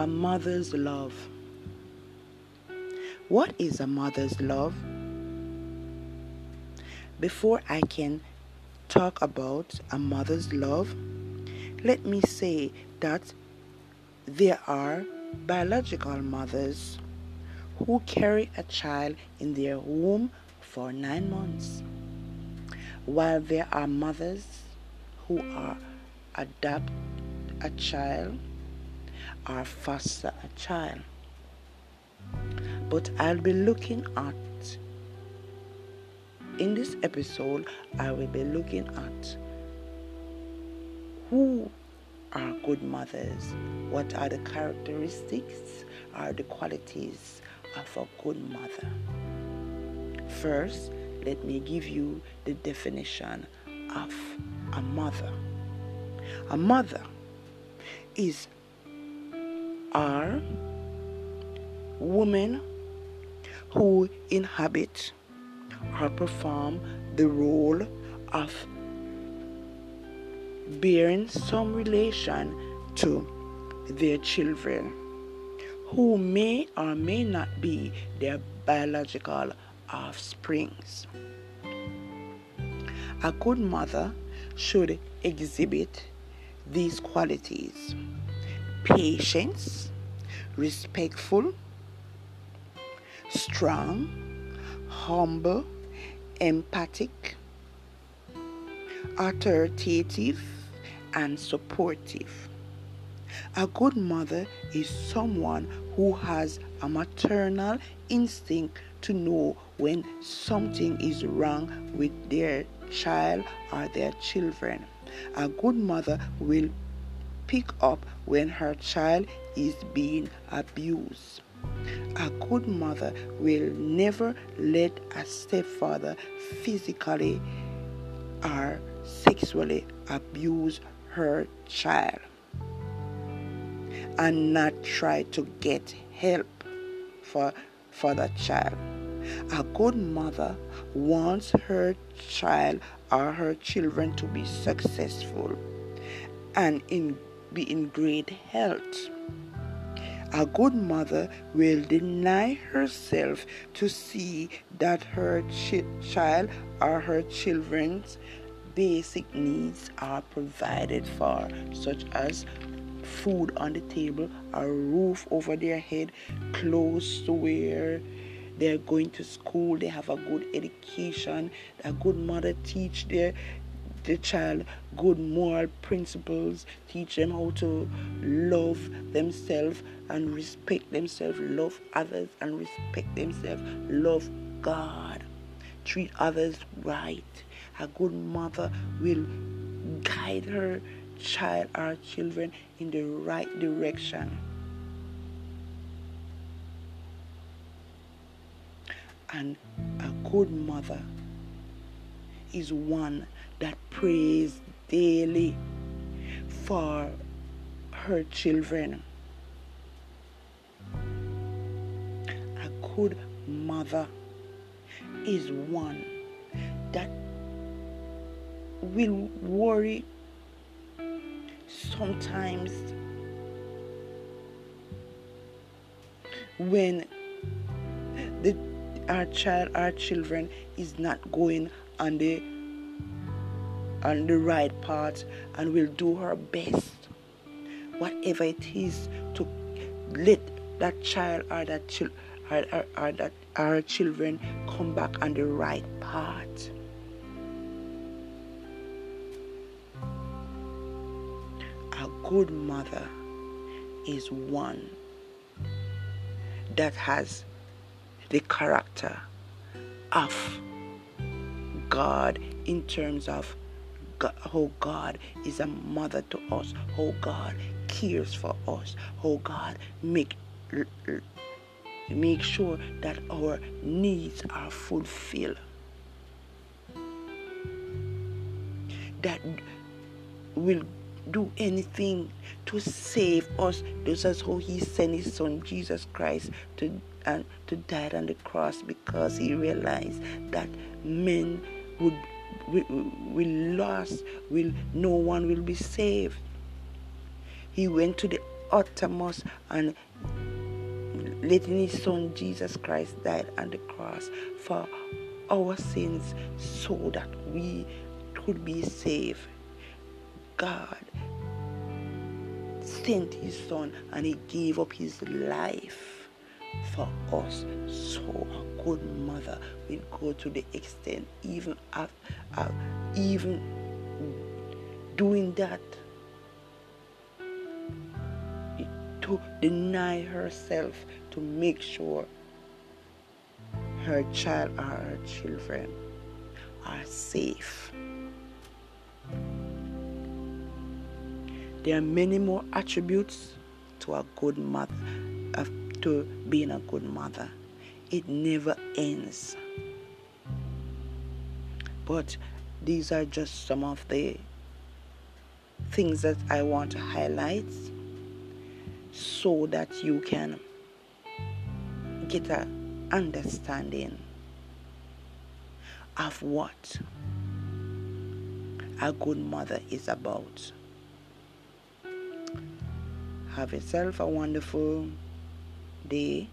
A mother's love. What is a mother's love? Before I can talk about a mother's love, let me say that there are biological mothers who carry a child in their womb for nine months, while there are mothers who are adopt a child or foster a child. But I'll be looking at in this episode, I will be looking at who are good mothers, what are the characteristics, are the qualities of a good mother. First, let me give you the definition of a mother. A mother is our women who inhabit or perform the role of bearing some relation to their children who may or may not be their biological offsprings. A good mother should exhibit these qualities patience, respectful, strong, humble, empathic, authoritative, and supportive. A good mother is someone who has a maternal instinct to know when something is wrong with their child or their children. A good mother will pick up when her child is being abused. A good mother will never let a stepfather physically or sexually abuse her child and not try to get help for, for that child. A good mother wants her child or her children to be successful and in, be in great health. A good mother will deny herself to see that her ch- child or her children's basic needs are provided for, such as food on the table, a roof over their head, clothes to wear. They're going to school, they have a good education, a good mother teach their the child good moral principles, teach them how to love themselves and respect themselves, love others and respect themselves, love God, treat others right. A good mother will guide her child or children in the right direction. And a good mother is one that prays daily for her children. A good mother is one that will worry sometimes when the our child our children is not going on the on the right path and will do her best. Whatever it is to let that child or that child or, or, or that our children come back on the right path. A good mother is one that has the character of God in terms of God, how oh God is a mother to us, Oh God cares for us, Oh God make make sure that our needs are fulfilled. That will do anything to save us. This is how He sent His Son Jesus Christ to and to die on the cross because He realized that men would will, will lost, will no one will be saved. He went to the uttermost and letting his son Jesus Christ died on the cross for our sins so that we could be saved. God sent his son and he gave up his life for us. So a good mother will go to the extent even of, of even doing that to deny herself to make sure her child or her children are safe. There are many more attributes to a good mother, uh, to being a good mother. It never ends. But these are just some of the things that I want to highlight so that you can get a understanding of what a good mother is about. Have yourself a wonderful day